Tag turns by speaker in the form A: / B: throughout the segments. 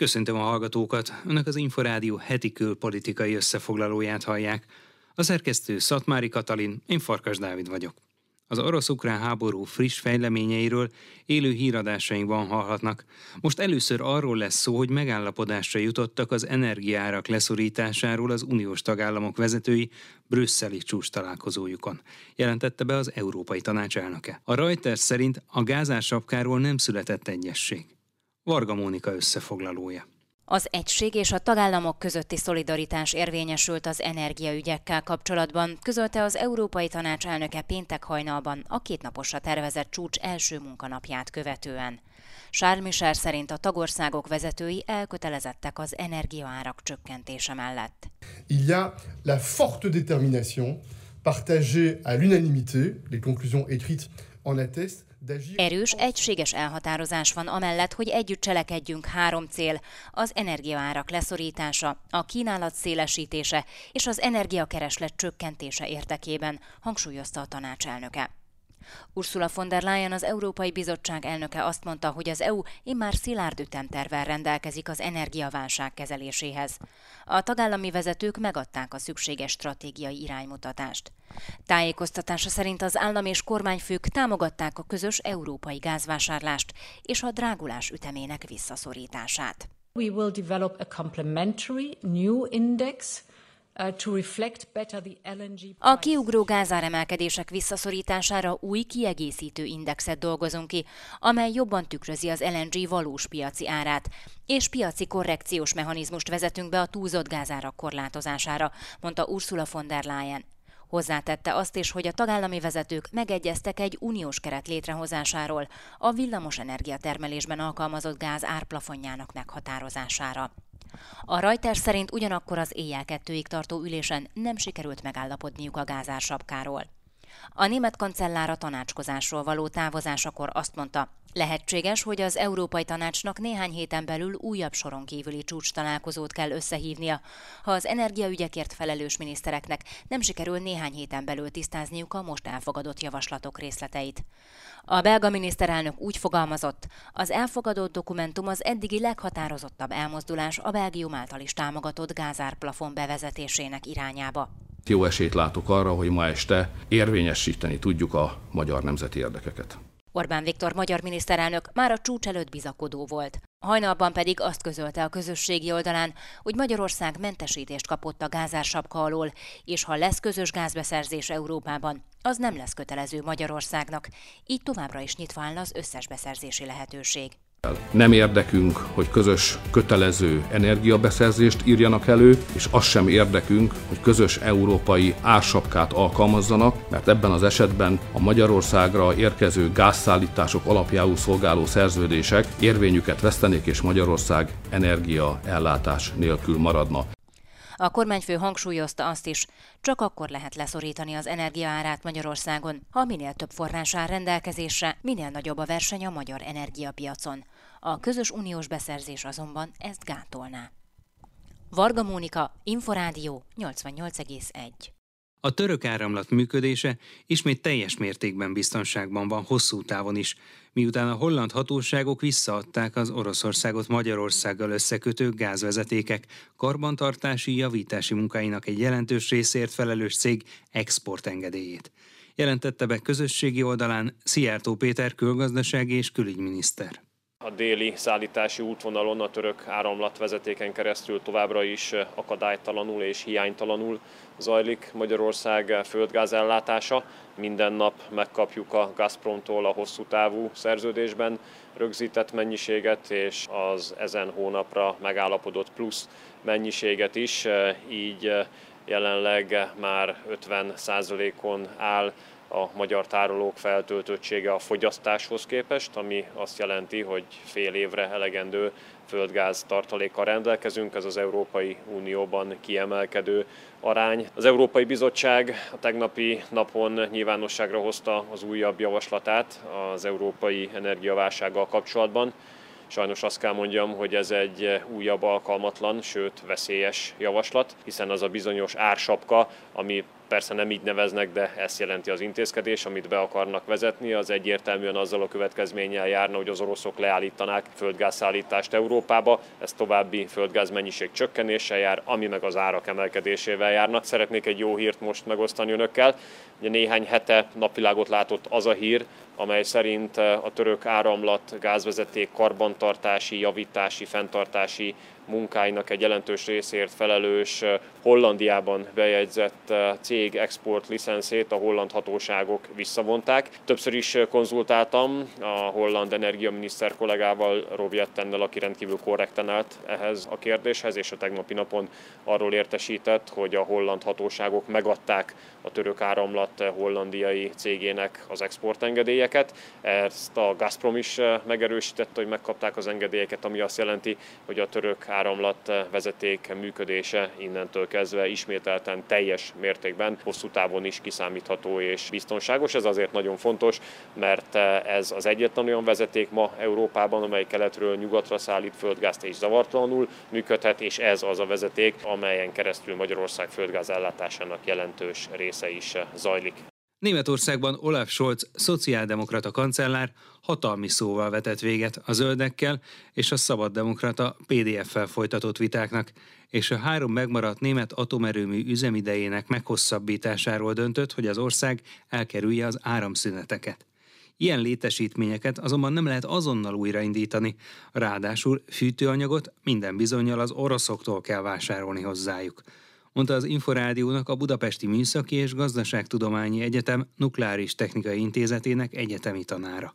A: Köszöntöm a hallgatókat, Önök az Inforádió heti külpolitikai összefoglalóját hallják. A szerkesztő Szatmári Katalin, én Farkas Dávid vagyok. Az orosz-ukrán háború friss fejleményeiről élő híradásainkban hallhatnak. Most először arról lesz szó, hogy megállapodásra jutottak az energiárak leszorításáról az uniós tagállamok vezetői brüsszeli csúcs találkozójukon, jelentette be az Európai Tanács elnöke. A Reuters szerint a gázásapkáról nem született egyesség. Varga Mónika összefoglalója.
B: Az egység és a tagállamok közötti szolidaritás érvényesült az energiaügyekkel kapcsolatban, közölte az Európai Tanács elnöke péntek hajnalban a kétnaposra tervezett csúcs első munkanapját követően. Charles Michel szerint a tagországok vezetői elkötelezettek az energiaárak csökkentése mellett.
C: Il y a la forte détermination partagée à l'unanimité, les conclusions écrites en attestent,
B: Erős, egységes elhatározás van amellett, hogy együtt cselekedjünk három cél, az energiaárak leszorítása, a kínálat szélesítése és az energiakereslet csökkentése érdekében, hangsúlyozta a tanácselnöke. Ursula von der Leyen, az Európai Bizottság elnöke azt mondta, hogy az EU immár szilárd ütemtervel rendelkezik az energiaválság kezeléséhez. A tagállami vezetők megadták a szükséges stratégiai iránymutatást. Tájékoztatása szerint az állam és kormányfők támogatták a közös európai gázvásárlást és a drágulás ütemének visszaszorítását.
D: We will develop a complementary new index
B: a kiugró gázáremelkedések visszaszorítására új kiegészítő indexet dolgozunk ki, amely jobban tükrözi az LNG valós piaci árát, és piaci korrekciós mechanizmust vezetünk be a túlzott gázárak korlátozására, mondta Ursula von der Leyen. Hozzátette azt is, hogy a tagállami vezetők megegyeztek egy uniós keret létrehozásáról, a villamos energiatermelésben alkalmazott gáz árplafonjának meghatározására. A Reuters szerint ugyanakkor az éjjel kettőig tartó ülésen nem sikerült megállapodniuk a gázársapkáról. A német kancellár a tanácskozásról való távozásakor azt mondta, lehetséges, hogy az Európai Tanácsnak néhány héten belül újabb soron kívüli csúcs találkozót kell összehívnia, ha az energiaügyekért felelős minisztereknek nem sikerül néhány héten belül tisztázniuk a most elfogadott javaslatok részleteit. A belga miniszterelnök úgy fogalmazott, az elfogadott dokumentum az eddigi leghatározottabb elmozdulás a Belgium által is támogatott gázárplafon bevezetésének irányába.
E: Jó esélyt látok arra, hogy ma este érvényesíteni tudjuk a magyar nemzeti érdekeket.
B: Orbán Viktor magyar miniszterelnök már a csúcs előtt bizakodó volt. Hajnalban pedig azt közölte a közösségi oldalán, hogy Magyarország mentesítést kapott a gázársapka alól, és ha lesz közös gázbeszerzés Európában, az nem lesz kötelező Magyarországnak, így továbbra is nyitva áll az összes beszerzési lehetőség.
E: Nem érdekünk, hogy közös kötelező energiabeszerzést írjanak elő, és az sem érdekünk, hogy közös európai ársapkát alkalmazzanak, mert ebben az esetben a Magyarországra érkező gázszállítások alapjául szolgáló szerződések érvényüket vesztenék, és Magyarország energiaellátás nélkül maradna.
B: A kormányfő hangsúlyozta azt is, csak akkor lehet leszorítani az energiaárát Magyarországon, ha minél több forrás áll rendelkezésre, minél nagyobb a verseny a magyar energiapiacon. A közös uniós beszerzés azonban ezt gátolná. Varga Mónika, Inforádió 88,1
A: a török áramlat működése ismét teljes mértékben biztonságban van hosszú távon is, miután a holland hatóságok visszaadták az Oroszországot Magyarországgal összekötő gázvezetékek karbantartási javítási munkáinak egy jelentős részért felelős cég exportengedélyét. Jelentette be közösségi oldalán Szijjártó Péter külgazdasági és külügyminiszter.
F: A déli szállítási útvonalon a török áramlatvezetéken keresztül továbbra is akadálytalanul és hiánytalanul zajlik Magyarország földgáz ellátása. Minden nap megkapjuk a Gazpromtól a hosszú távú szerződésben rögzített mennyiséget, és az ezen hónapra megállapodott plusz mennyiséget is, így jelenleg már 50%-on áll a magyar tárolók feltöltöttsége a fogyasztáshoz képest, ami azt jelenti, hogy fél évre elegendő földgáz tartalékkal rendelkezünk, ez az Európai Unióban kiemelkedő arány. Az Európai Bizottság a tegnapi napon nyilvánosságra hozta az újabb javaslatát az európai energiaválsággal kapcsolatban. Sajnos azt kell mondjam, hogy ez egy újabb alkalmatlan, sőt veszélyes javaslat, hiszen az a bizonyos ársapka, ami persze nem így neveznek, de ezt jelenti az intézkedés, amit be akarnak vezetni, az egyértelműen azzal a következménnyel járna, hogy az oroszok leállítanák földgázszállítást Európába, ez további földgáz mennyiség csökkenéssel jár, ami meg az árak emelkedésével járna. Szeretnék egy jó hírt most megosztani önökkel. Ugye néhány hete napvilágot látott az a hír, amely szerint a török áramlat gázvezeték karbantartási, javítási, fenntartási munkáinak egy jelentős részért felelős Hollandiában bejegyzett cég export licenszét a holland hatóságok visszavonták. Többször is konzultáltam a holland energiaminiszter kollégával, Rob Jettennel, aki rendkívül korrekten állt ehhez a kérdéshez, és a tegnapi napon arról értesített, hogy a holland hatóságok megadták a török áramlat hollandiai cégének az exportengedélyeket. Ezt a Gazprom is megerősítette, hogy megkapták az engedélyeket, ami azt jelenti, hogy a török áramlat vezeték működése innentől kezdve ismételten teljes mértékben hosszú távon is kiszámítható és biztonságos. Ez azért nagyon fontos, mert ez az egyetlen olyan vezeték ma Európában, amely keletről nyugatra szállít földgázt és zavartalanul működhet, és ez az a vezeték, amelyen keresztül Magyarország földgáz ellátásának jelentős része is zajlik.
A: Németországban Olaf Scholz, szociáldemokrata kancellár hatalmi szóval vetett véget a zöldekkel és a szabaddemokrata PDF-fel folytatott vitáknak, és a három megmaradt német atomerőmű üzemidejének meghosszabbításáról döntött, hogy az ország elkerülje az áramszüneteket. Ilyen létesítményeket azonban nem lehet azonnal újraindítani, ráadásul fűtőanyagot minden bizonyal az oroszoktól kell vásárolni hozzájuk mondta az Inforádiónak a Budapesti Műszaki és Gazdaságtudományi Egyetem Nukleáris Technikai Intézetének egyetemi tanára.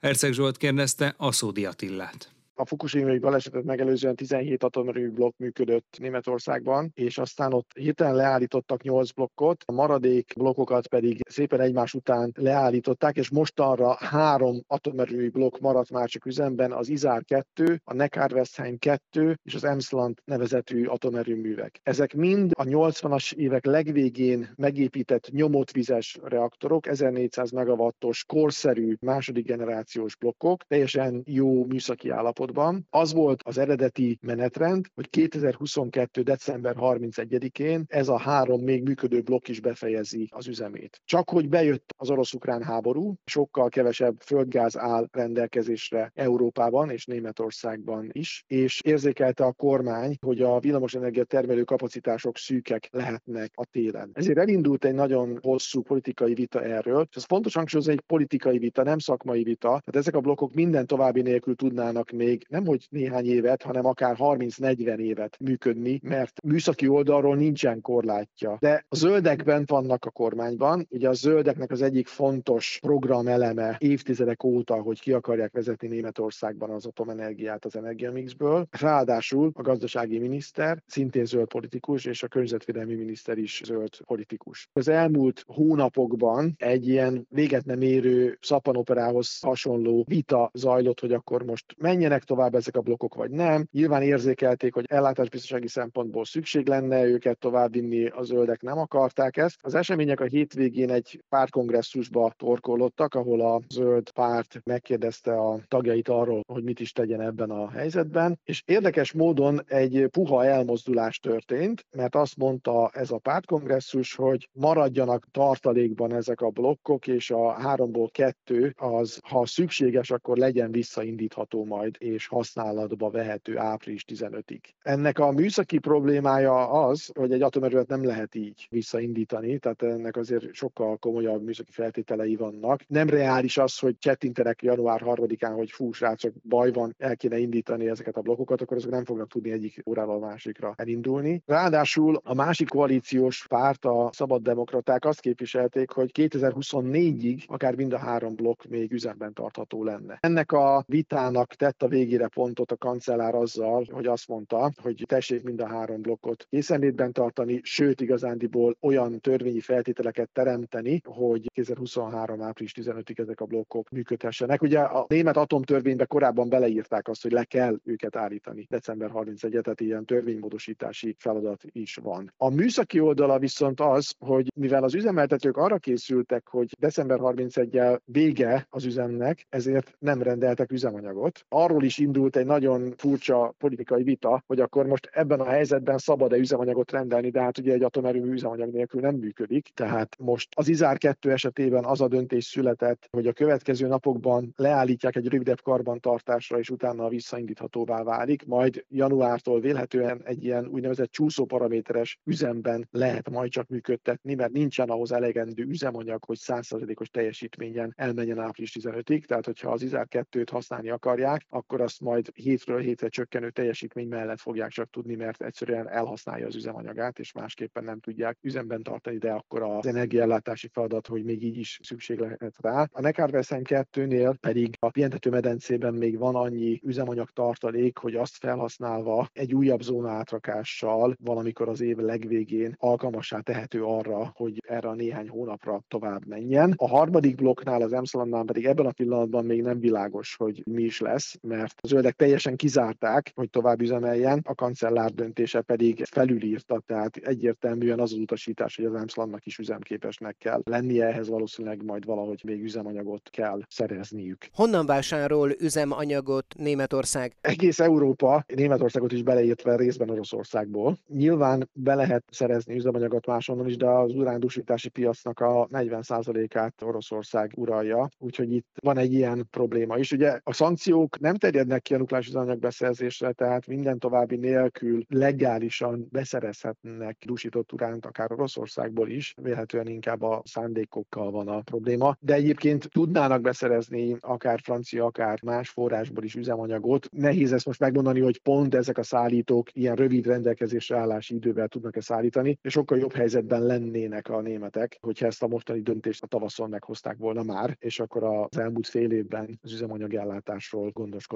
A: Erceg Zsolt kérdezte Aszódi Attillát.
G: A Fukushima balesetet megelőzően 17 atomerőmű blokk működött Németországban, és aztán ott hirtelen leállítottak 8 blokkot, a maradék blokkokat pedig szépen egymás után leállították, és mostanra három atomerőmű blokk maradt már csak üzemben, az Izár 2, a Neckar-Westheim 2 és az Emsland nevezetű atomerőművek. Ezek mind a 80-as évek legvégén megépített nyomotvizes reaktorok, 1400 megawattos korszerű második generációs blokkok, teljesen jó műszaki állapotban állapotban. Az volt az eredeti menetrend, hogy 2022. december 31-én ez a három még működő blokk is befejezi az üzemét. Csak hogy bejött az orosz-ukrán háború, sokkal kevesebb földgáz áll rendelkezésre Európában és Németországban is, és érzékelte a kormány, hogy a villamosenergia termelő kapacitások szűkek lehetnek a télen. Ezért elindult egy nagyon hosszú politikai vita erről, és ez fontos hangsúlyozni, egy politikai vita, nem szakmai vita, tehát ezek a blokkok minden további nélkül tudnának még nem hogy néhány évet, hanem akár 30-40 évet működni, mert műszaki oldalról nincsen korlátja. De a zöldek bent vannak a kormányban, ugye a zöldeknek az egyik fontos programeleme évtizedek óta, hogy ki akarják vezetni Németországban az atomenergiát az energiamixből. Ráadásul a gazdasági miniszter szintén zöld politikus, és a környezetvédelmi miniszter is zöld politikus. Az elmúlt hónapokban egy ilyen véget nem érő szappanoperához hasonló vita zajlott, hogy akkor most menjenek tovább ezek a blokkok, vagy nem. Nyilván érzékelték, hogy ellátásbiztonsági szempontból szükség lenne őket továbbvinni, a zöldek nem akarták ezt. Az események a hétvégén egy pártkongresszusba torkolottak, ahol a zöld párt megkérdezte a tagjait arról, hogy mit is tegyen ebben a helyzetben, és érdekes módon egy puha elmozdulás történt, mert azt mondta ez a pártkongresszus, hogy maradjanak tartalékban ezek a blokkok, és a háromból kettő az, ha szükséges, akkor legyen visszaindítható majd, és használatba vehető április 15-ig. Ennek a műszaki problémája az, hogy egy atomerőt nem lehet így visszaindítani, tehát ennek azért sokkal komolyabb műszaki feltételei vannak. Nem reális az, hogy csettintenek január 3-án, hogy fú, srácok, baj van, el kéne indítani ezeket a blokkokat, akkor azok nem fognak tudni egyik órával a másikra elindulni. Ráadásul a másik koalíciós párt, a szabaddemokraták azt képviselték, hogy 2024-ig akár mind a három blokk még üzemben tartható lenne. Ennek a vitának tett a végén végére pontot a kancellár azzal, hogy azt mondta, hogy tessék mind a három blokkot készenlétben tartani, sőt igazándiból olyan törvényi feltételeket teremteni, hogy 2023. április 15-ig ezek a blokkok működhessenek. Ugye a német atomtörvénybe korábban beleírták azt, hogy le kell őket állítani december 31 tehát ilyen törvénymódosítási feladat is van. A műszaki oldala viszont az, hogy mivel az üzemeltetők arra készültek, hogy december 31-jel vége az üzemnek, ezért nem rendeltek üzemanyagot. Arról is is indult egy nagyon furcsa politikai vita, hogy akkor most ebben a helyzetben szabad-e üzemanyagot rendelni, de hát ugye egy atomerőmű üzemanyag nélkül nem működik. Tehát most az Izár 2 esetében az a döntés született, hogy a következő napokban leállítják egy rövidebb karbantartásra, és utána visszaindíthatóvá válik, majd januártól vélhetően egy ilyen úgynevezett csúszóparaméteres üzemben lehet majd csak működtetni, mert nincsen ahhoz elegendő üzemanyag, hogy 100%-os teljesítményen elmenjen április 15-ig. Tehát, hogyha az Izár 2-t használni akarják, akkor azt majd hétről hétre csökkenő teljesítmény mellett fogják csak tudni, mert egyszerűen elhasználja az üzemanyagát, és másképpen nem tudják üzemben tartani, de akkor az energiállátási feladat, hogy még így is szükség lehet rá. A Neckar-Westheim 2-nél pedig a pihentető medencében még van annyi üzemanyag tartalék, hogy azt felhasználva egy újabb zóna átrakással valamikor az év legvégén alkalmassá tehető arra, hogy erre a néhány hónapra tovább menjen. A harmadik blokknál, az Emszalandnál pedig ebben a pillanatban még nem világos, hogy mi is lesz, mert a zöldek teljesen kizárták, hogy tovább üzemeljen, a kancellár döntése pedig felülírta, tehát egyértelműen az az utasítás, hogy az Emslandnak is üzemképesnek kell lennie, ehhez valószínűleg majd valahogy még üzemanyagot kell szerezniük.
H: Honnan vásárol üzemanyagot Németország?
G: Egész Európa, Németországot is beleértve részben Oroszországból. Nyilván be lehet szerezni üzemanyagot máshonnan is, de az urándusítási piacnak a 40%-át Oroszország uralja, úgyhogy itt van egy ilyen probléma is. Ugye a szankciók nem terjednek ki a nukleáris üzemanyag beszerzésre, tehát minden további nélkül legálisan beszerezhetnek dusított uránt akár Oroszországból is, vélhetően inkább a szándékokkal van a probléma, de egyébként tudnának beszerezni akár francia, akár más forrásból is üzemanyagot. Nehéz ezt most megmondani, hogy pont ezek a szállítók ilyen rövid rendelkezésre állási idővel tudnak-e szállítani, és sokkal jobb helyzetben lennének a németek, hogyha ezt a mostani döntést a tavaszon meghozták volna már, és akkor az elmúlt fél évben az üzemanyagellátásról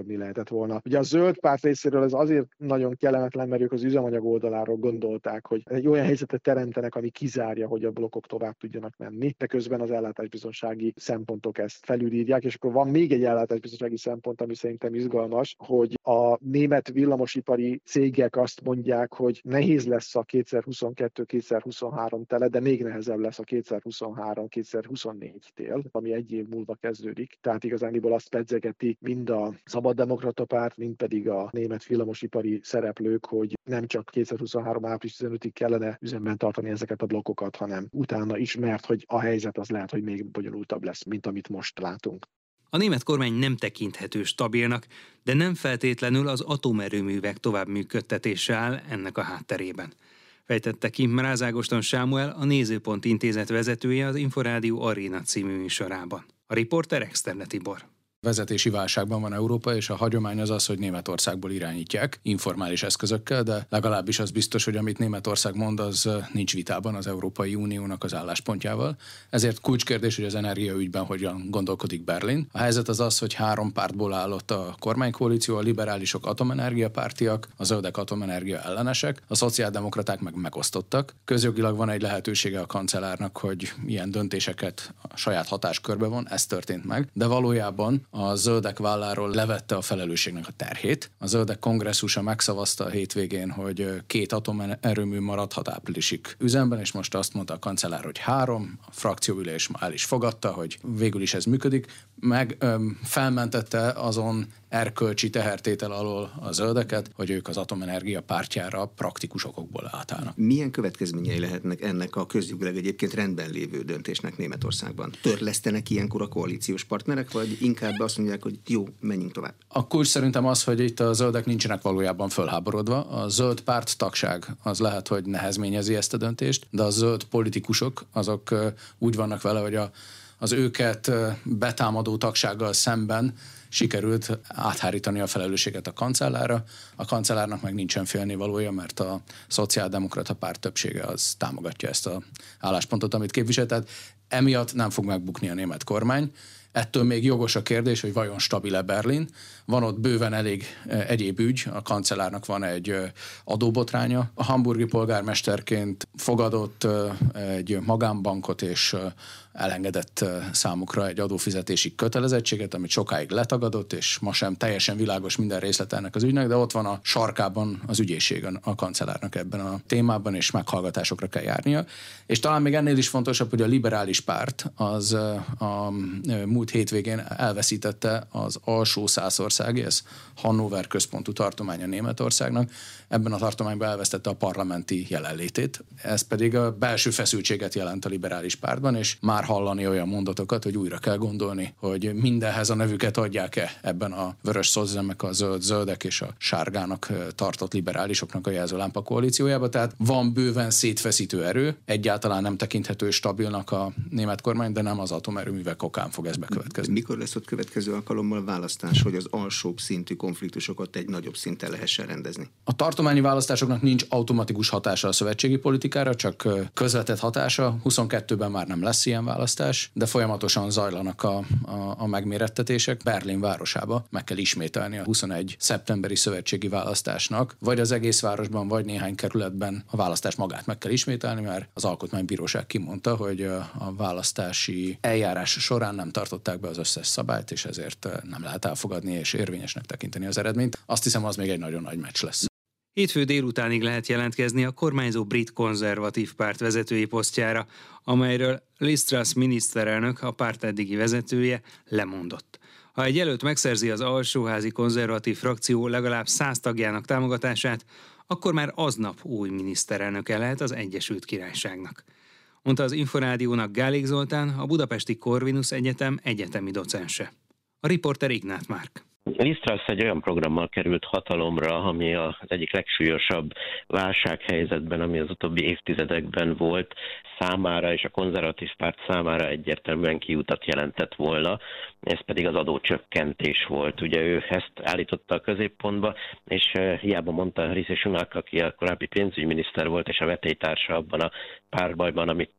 G: gondoskodni lehetett volna. Ugye a zöld párt részéről ez azért nagyon kellemetlen, mert ők az üzemanyag oldaláról gondolták, hogy egy olyan helyzetet teremtenek, ami kizárja, hogy a blokkok tovább tudjanak menni, de közben az ellátásbiztonsági szempontok ezt felülírják, és akkor van még egy ellátásbiztonsági szempont, ami szerintem izgalmas, hogy a német villamosipari cégek azt mondják, hogy nehéz lesz a 2022-2023 tele, de még nehezebb lesz a 2023-2024 tél, ami egy év múlva kezdődik. Tehát igazániból azt pedzegeti mind a Szabaddemokrata párt, mind pedig a német villamosipari szereplők, hogy nem csak 2023. április 15-ig kellene üzemben tartani ezeket a blokkokat, hanem utána is, mert hogy a helyzet az lehet, hogy még bonyolultabb lesz, mint amit most látunk.
A: A német kormány nem tekinthető stabilnak, de nem feltétlenül az atomerőművek tovább működtetése áll ennek a hátterében. Fejtette ki Mrázágoston Sámuel, a Nézőpont Intézet vezetője az Inforádió Aréna című műsorában. A riporter Externe Tibor
I: vezetési válságban van Európa, és a hagyomány az az, hogy Németországból irányítják informális eszközökkel, de legalábbis az biztos, hogy amit Németország mond, az nincs vitában az Európai Uniónak az álláspontjával. Ezért kulcskérdés, hogy az energiaügyben hogyan gondolkodik Berlin. A helyzet az az, hogy három pártból állott a kormánykoalíció, a liberálisok atomenergia pártiak, a zöldek atomenergia ellenesek, a szociáldemokraták meg megosztottak. Közjogilag van egy lehetősége a kancellárnak, hogy ilyen döntéseket a saját hatáskörbe von, ez történt meg, de valójában a zöldek válláról levette a felelősségnek a terhét. A zöldek kongresszusa megszavazta a hétvégén, hogy két atomerőmű maradhat áprilisig üzemben, és most azt mondta a kancellár, hogy három, a frakcióülés már el is fogadta, hogy végül is ez működik, meg öm, felmentette azon erkölcsi tehertétel alól a zöldeket, hogy ők az atomenergia pártjára praktikus okokból átállnak.
J: Milyen következményei lehetnek ennek a közjogileg egyébként rendben lévő döntésnek Németországban? Törlesztenek ilyenkor a koalíciós partnerek, vagy inkább azt mondják, hogy jó, menjünk tovább?
I: A kulcs szerintem az, hogy itt a zöldek nincsenek valójában fölháborodva. A zöld párt tagság az lehet, hogy nehezményezi ezt a döntést, de a zöld politikusok azok úgy vannak vele, hogy a az őket betámadó tagsággal szemben sikerült áthárítani a felelősséget a kancellára. A kancellárnak meg nincsen félnivalója, mert a szociáldemokrata párt többsége az támogatja ezt a álláspontot, amit képvisel. Tehát emiatt nem fog megbukni a német kormány. Ettől még jogos a kérdés, hogy vajon stabil-e Berlin. Van ott bőven elég egyéb ügy, a kancellárnak van egy adóbotránya. A hamburgi polgármesterként fogadott egy magánbankot és elengedett számukra egy adófizetési kötelezettséget, amit sokáig letagadott, és ma sem teljesen világos minden részlet ennek az ügynek, de ott van a sarkában az ügyészség a kancellárnak ebben a témában, és meghallgatásokra kell járnia. És talán még ennél is fontosabb, hogy a liberális párt az a múlt hétvégén elveszítette az alsó százországi, ez Hannover központú tartománya Németországnak, ebben a tartományban elvesztette a parlamenti jelenlétét. Ez pedig a belső feszültséget jelent a liberális pártban, és már hallani olyan mondatokat, hogy újra kell gondolni, hogy mindenhez a nevüket adják-e ebben a vörös szozzemek, a zöld zöldek és a sárgának tartott liberálisoknak a jelzőlámpa koalíciójába. Tehát van bőven szétfeszítő erő, egyáltalán nem tekinthető stabilnak a német kormány, de nem az atomerőművek okán fog ez bekövetkezni.
J: Mikor lesz ott következő alkalommal választás, hogy az alsóbb szintű konfliktusokat egy nagyobb szinten lehessen rendezni?
I: A tartományi választásoknak nincs automatikus hatása a szövetségi politikára, csak közvetett hatása. 22-ben már nem lesz ilyen választás, de folyamatosan zajlanak a, a, a megmérettetések. Berlin városába meg kell ismételni a 21 szeptemberi szövetségi választásnak, vagy az egész városban, vagy néhány kerületben a választás magát meg kell ismételni, mert az alkotmánybíróság kimondta, hogy a választási eljárás során nem tartották be az összes szabályt, és ezért nem lehet elfogadni és érvényesnek tekinteni az eredményt. Azt hiszem, az még egy nagyon nagy meccs lesz.
A: Hétfő délutánig lehet jelentkezni a kormányzó brit konzervatív párt vezetői posztjára, amelyről Liz Truss miniszterelnök, a párt eddigi vezetője, lemondott. Ha egy jelölt megszerzi az alsóházi konzervatív frakció legalább száz tagjának támogatását, akkor már aznap új miniszterelnöke lehet az Egyesült Királyságnak. Mondta az Inforádiónak Gálik Zoltán, a Budapesti Corvinus Egyetem egyetemi docense. A riporter Ignát Márk.
K: Lisztrasz egy olyan programmal került hatalomra, ami az egyik legsúlyosabb válsághelyzetben, ami az utóbbi évtizedekben volt, számára és a konzervatív párt számára egyértelműen kiutat jelentett volna, ez pedig az adócsökkentés volt. Ugye ő ezt állította a középpontba, és hiába mondta Rishi Sunak, aki a korábbi pénzügyminiszter volt, és a vetélytársa abban a párbajban, amit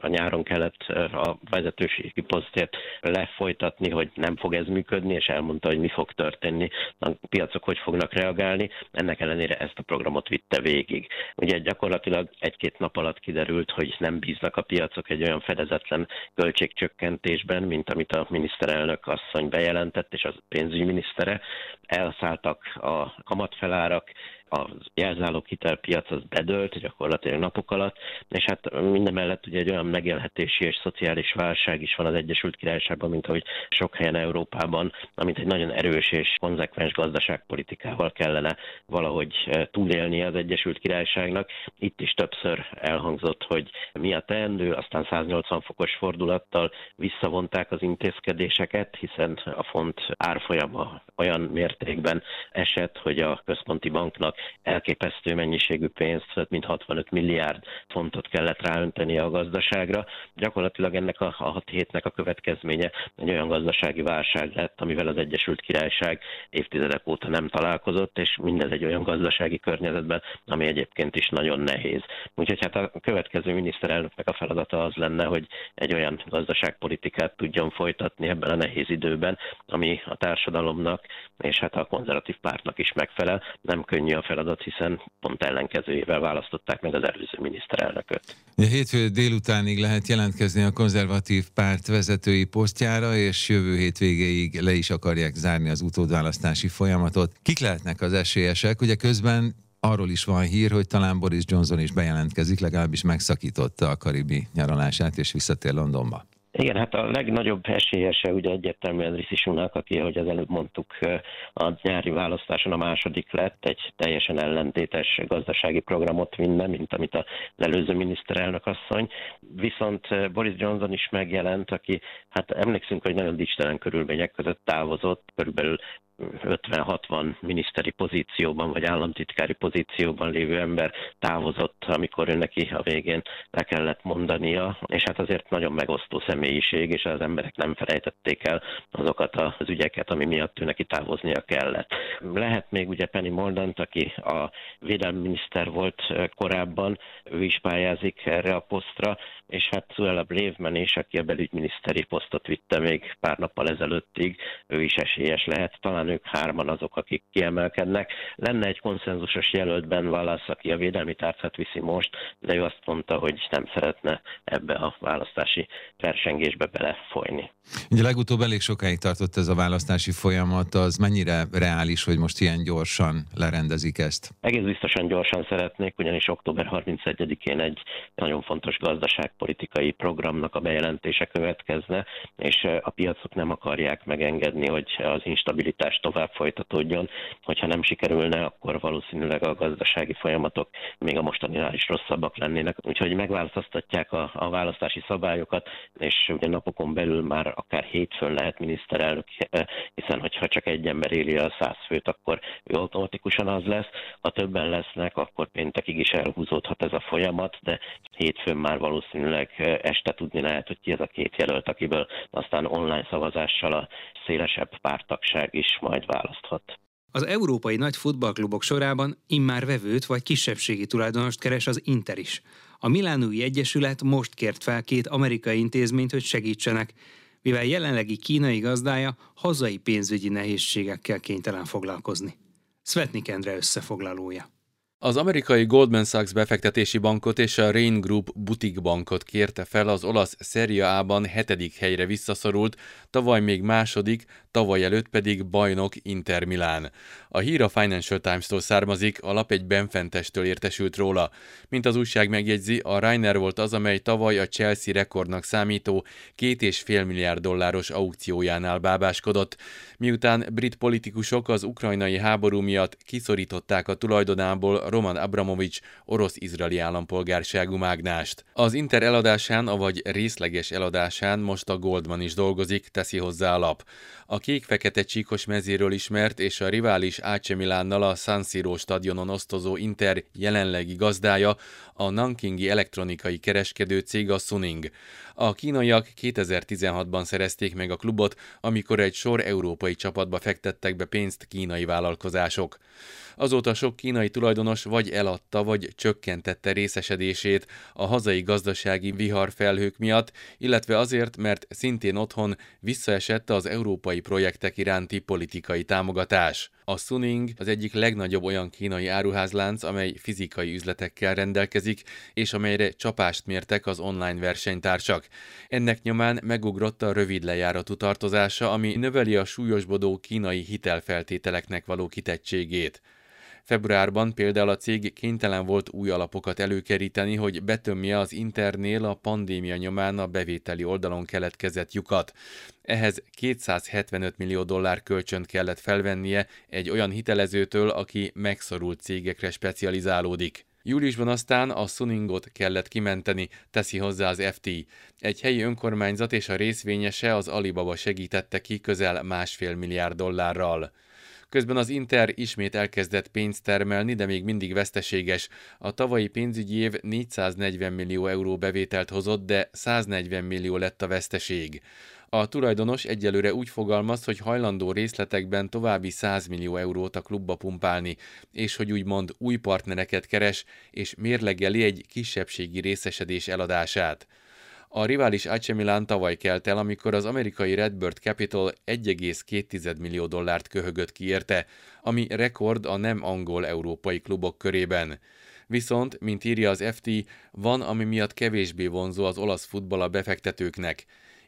K: a nyáron kellett a vezetőségi posztért lefolytatni, hogy nem fog ez működni, és elmondta, hogy mi fog történni, a piacok hogy fognak reagálni. Ennek ellenére ezt a programot vitte végig. Ugye gyakorlatilag egy-két nap alatt kiderült, hogy nem bíznak a piacok egy olyan fedezetlen költségcsökkentésben, mint amit a miniszterelnök asszony bejelentett, és a pénzügyminisztere. Elszálltak a kamatfelárak, a jelzálók hitelpiac az bedölt gyakorlatilag napok alatt, és hát minden mellett ugye egy olyan megélhetési és szociális válság is van az Egyesült Királyságban, mint ahogy sok helyen Európában, amit egy nagyon erős és konzekvens gazdaságpolitikával kellene valahogy eh, túlélni az Egyesült Királyságnak. Itt is többször elhangzott, hogy mi a teendő, aztán 180 fokos fordulattal visszavonták az intézkedéseket, hiszen a font árfolyama olyan mértékben esett, hogy a központi banknak elképesztő mennyiségű pénzt, mint 65 milliárd fontot kellett ráönteni a gazdaságra. Gyakorlatilag ennek a, a hat hétnek a következménye egy olyan gazdasági válság lett, amivel az Egyesült Királyság évtizedek óta nem találkozott, és mindez egy olyan gazdasági környezetben, ami egyébként is nagyon nehéz. Úgyhogy hát a következő miniszterelnöknek a feladata az lenne, hogy egy olyan gazdaságpolitikát tudjon folytatni ebben a nehéz időben, ami a társadalomnak és hát a konzervatív pártnak is megfelel. Nem könnyű a feladat, hiszen pont ellenkezőjével választották meg az előző miniszterelnököt.
L: A hétfő délutánig lehet jelentkezni a konzervatív párt vezetői posztjára, és jövő hétvégéig le is akarják zárni az utódválasztási folyamatot. Kik lehetnek az esélyesek? Ugye közben arról is van hír, hogy talán Boris Johnson is bejelentkezik, legalábbis megszakította a karibi nyaralását, és visszatér Londonba.
K: Igen, hát a legnagyobb esélyese ugye egyértelműen Rishi Sunak, aki, ahogy az előbb mondtuk, a nyári választáson a második lett, egy teljesen ellentétes gazdasági programot vinne, mint amit az előző miniszterelnök asszony. Viszont Boris Johnson is megjelent, aki, hát emlékszünk, hogy nagyon dicstelen körülmények között távozott, körülbelül 50-60 miniszteri pozícióban vagy államtitkári pozícióban lévő ember távozott, amikor ő neki a végén le kellett mondania, és hát azért nagyon megosztó személyiség, és az emberek nem felejtették el azokat az ügyeket, ami miatt ő neki távoznia kellett. Lehet még ugye Penny Mordant, aki a védelmi miniszter volt korábban, ő is pályázik erre a posztra, és hát Suella Braveman is, aki a belügyminiszteri posztot vitte még pár nappal ezelőttig, ő is esélyes lehet. Talán ők hárman azok, akik kiemelkednek. Lenne egy konszenzusos jelöltben válasz, aki a védelmi tárcát viszi most, de ő azt mondta, hogy nem szeretne ebbe a választási versengésbe belefolyni.
L: Ugye legutóbb elég sokáig tartott ez a választási folyamat, az mennyire reális, hogy most ilyen gyorsan lerendezik ezt?
K: Egész biztosan gyorsan szeretnék, ugyanis október 31-én egy nagyon fontos gazdaságpolitikai programnak a bejelentése következne, és a piacok nem akarják megengedni, hogy az instabilitás tovább folytatódjon. Hogyha nem sikerülne, akkor valószínűleg a gazdasági folyamatok még a mostaninál is rosszabbak lennének. Úgyhogy megváltoztatják a, a választási szabályokat, és ugye napokon belül már akár hétfőn lehet miniszterelnök, hiszen hogyha csak egy ember éli a száz főt, akkor ő automatikusan az lesz. Ha többen lesznek, akkor péntekig is elhúzódhat ez a folyamat, de hétfőn már valószínűleg este tudni lehet, hogy ki ez a két jelölt, akiből aztán online szavazással a szélesebb pártagság is majd választhat.
A: Az európai nagy futballklubok sorában immár vevőt vagy kisebbségi tulajdonost keres az Inter is. A Milánói Egyesület most kért fel két amerikai intézményt, hogy segítsenek, mivel jelenlegi kínai gazdája hazai pénzügyi nehézségekkel kénytelen foglalkozni. Svetnik Endre összefoglalója.
M: Az amerikai Goldman Sachs befektetési bankot és a Rain Group butik bankot kérte fel az olasz Serie A-ban hetedik helyre visszaszorult, tavaly még második, tavaly előtt pedig bajnok Inter Milán. A hír a Financial Times-tól származik, a lap egy benfentestől értesült róla. Mint az újság megjegyzi, a Rainer volt az, amely tavaly a Chelsea rekordnak számító két és fél milliárd dolláros aukciójánál bábáskodott. Miután brit politikusok az ukrajnai háború miatt kiszorították a tulajdonából Roman Abramovics orosz-izraeli állampolgárságú mágnást. Az Inter eladásán, avagy részleges eladásán most a Goldman is dolgozik, teszi hozzá a lap. A kék-fekete csíkos mezéről ismert és a rivális AC Milánnal a San Siro stadionon osztozó Inter jelenlegi gazdája a Nankingi elektronikai kereskedő cég a Suning. A kínaiak 2016-ban szerezték meg a klubot, amikor egy sor európai csapatba fektettek be pénzt kínai vállalkozások. Azóta sok kínai tulajdonos vagy eladta, vagy csökkentette részesedését a hazai gazdasági viharfelhők miatt, illetve azért, mert szintén otthon visszaesett az európai projektek iránti politikai támogatás. A Suning az egyik legnagyobb olyan kínai áruházlánc, amely fizikai üzletekkel rendelkezik, és amelyre csapást mértek az online versenytársak. Ennek nyomán megugrott a rövid lejáratú tartozása, ami növeli a súlyosbodó kínai hitelfeltételeknek való kitettségét. Februárban például a cég kénytelen volt új alapokat előkeríteni, hogy betömje az Internél a pandémia nyomán a bevételi oldalon keletkezett lyukat. Ehhez 275 millió dollár kölcsönt kellett felvennie egy olyan hitelezőtől, aki megszorult cégekre specializálódik. Júliusban aztán a Suningot kellett kimenteni, teszi hozzá az FT. Egy helyi önkormányzat és a részvényese az Alibaba segítette ki közel másfél milliárd dollárral. Közben az Inter ismét elkezdett pénzt termelni, de még mindig veszteséges. A tavalyi pénzügyi év 440 millió euró bevételt hozott, de 140 millió lett a veszteség. A tulajdonos egyelőre úgy fogalmaz, hogy hajlandó részletekben további 100 millió eurót a klubba pumpálni, és hogy úgymond új partnereket keres, és mérlegeli egy kisebbségi részesedés eladását. A rivális AC Milan tavaly kelt el, amikor az amerikai Redbird Capital 1,2 millió dollárt köhögött ki érte, ami rekord a nem angol európai klubok körében. Viszont, mint írja az FT, van, ami miatt kevésbé vonzó az olasz futball a befektetőknek.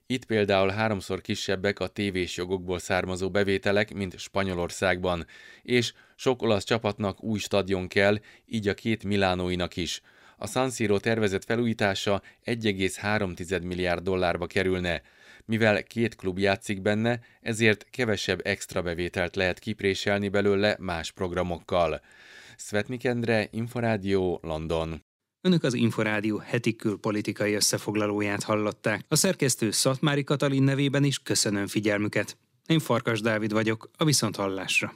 M: Itt például háromszor kisebbek a tévés jogokból származó bevételek, mint Spanyolországban, és sok olasz csapatnak új stadion kell, így a két Milánóinak is – a San Siro tervezett felújítása 1,3 milliárd dollárba kerülne. Mivel két klub játszik benne, ezért kevesebb extra bevételt lehet kipréselni belőle más programokkal. Svetnik Endre, Inforádió, London.
A: Önök az Inforádió heti külpolitikai összefoglalóját hallották. A szerkesztő Szatmári Katalin nevében is köszönöm figyelmüket. Én Farkas Dávid vagyok, a Viszonthallásra.